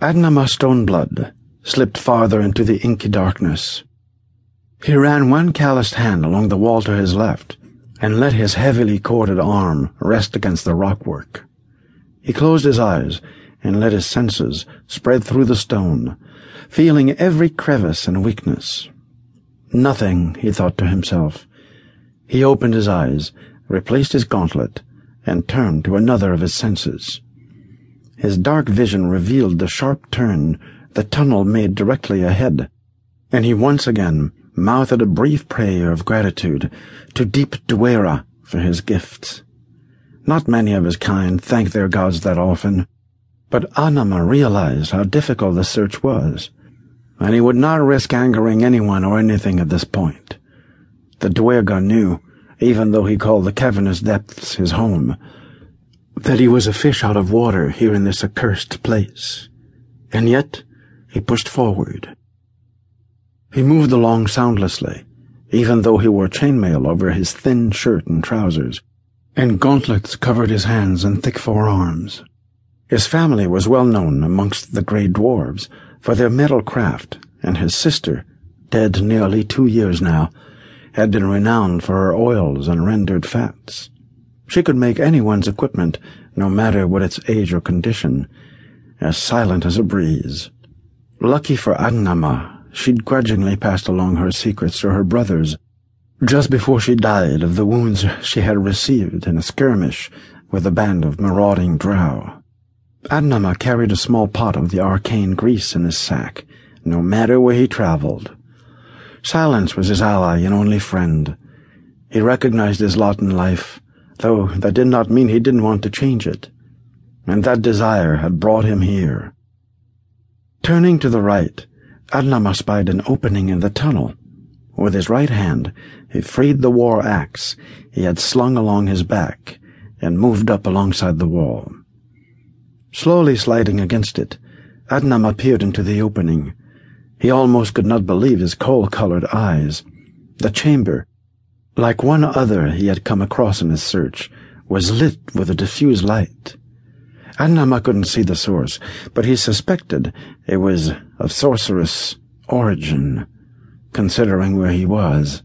Adnama Stoneblood slipped farther into the inky darkness. He ran one calloused hand along the wall to his left and let his heavily corded arm rest against the rockwork. He closed his eyes and let his senses spread through the stone, feeling every crevice and weakness. Nothing, he thought to himself. He opened his eyes, replaced his gauntlet, and turned to another of his senses. His dark vision revealed the sharp turn the tunnel made directly ahead, and he once again mouthed a brief prayer of gratitude to Deep Duerra for his gifts. Not many of his kind thank their gods that often, but Adnama realized how difficult the search was, and he would not risk angering anyone or anything at this point. The Duergar knew, even though he called the cavernous depths his home, that he was a fish out of water here in this accursed place. And yet he pushed forward. He moved along soundlessly, even though he wore chainmail over his thin shirt and trousers, and gauntlets covered his hands and thick forearms. His family was well known amongst the Grey Dwarves for their metal craft, and his sister, dead nearly two years now, had been renowned for her oils and rendered fats. She could make anyone's equipment, no matter what its age or condition, as silent as a breeze. Lucky for Adnama, she'd grudgingly passed along her secrets to her brothers, just before she died of the wounds she had received in a skirmish with a band of marauding drow. Adnama carried a small pot of the arcane grease in his sack, no matter where he traveled. Silence was his ally and only friend. He recognized his lot in life, though that did not mean he didn't want to change it. And that desire had brought him here. Turning to the right, Adnama spied an opening in the tunnel. With his right hand, he freed the war axe he had slung along his back and moved up alongside the wall. Slowly sliding against it, Adnama peered into the opening. He almost could not believe his coal-colored eyes. The chamber, like one other he had come across in his search, was lit with a diffuse light. Adnama couldn't see the source, but he suspected it was of sorceress origin, considering where he was.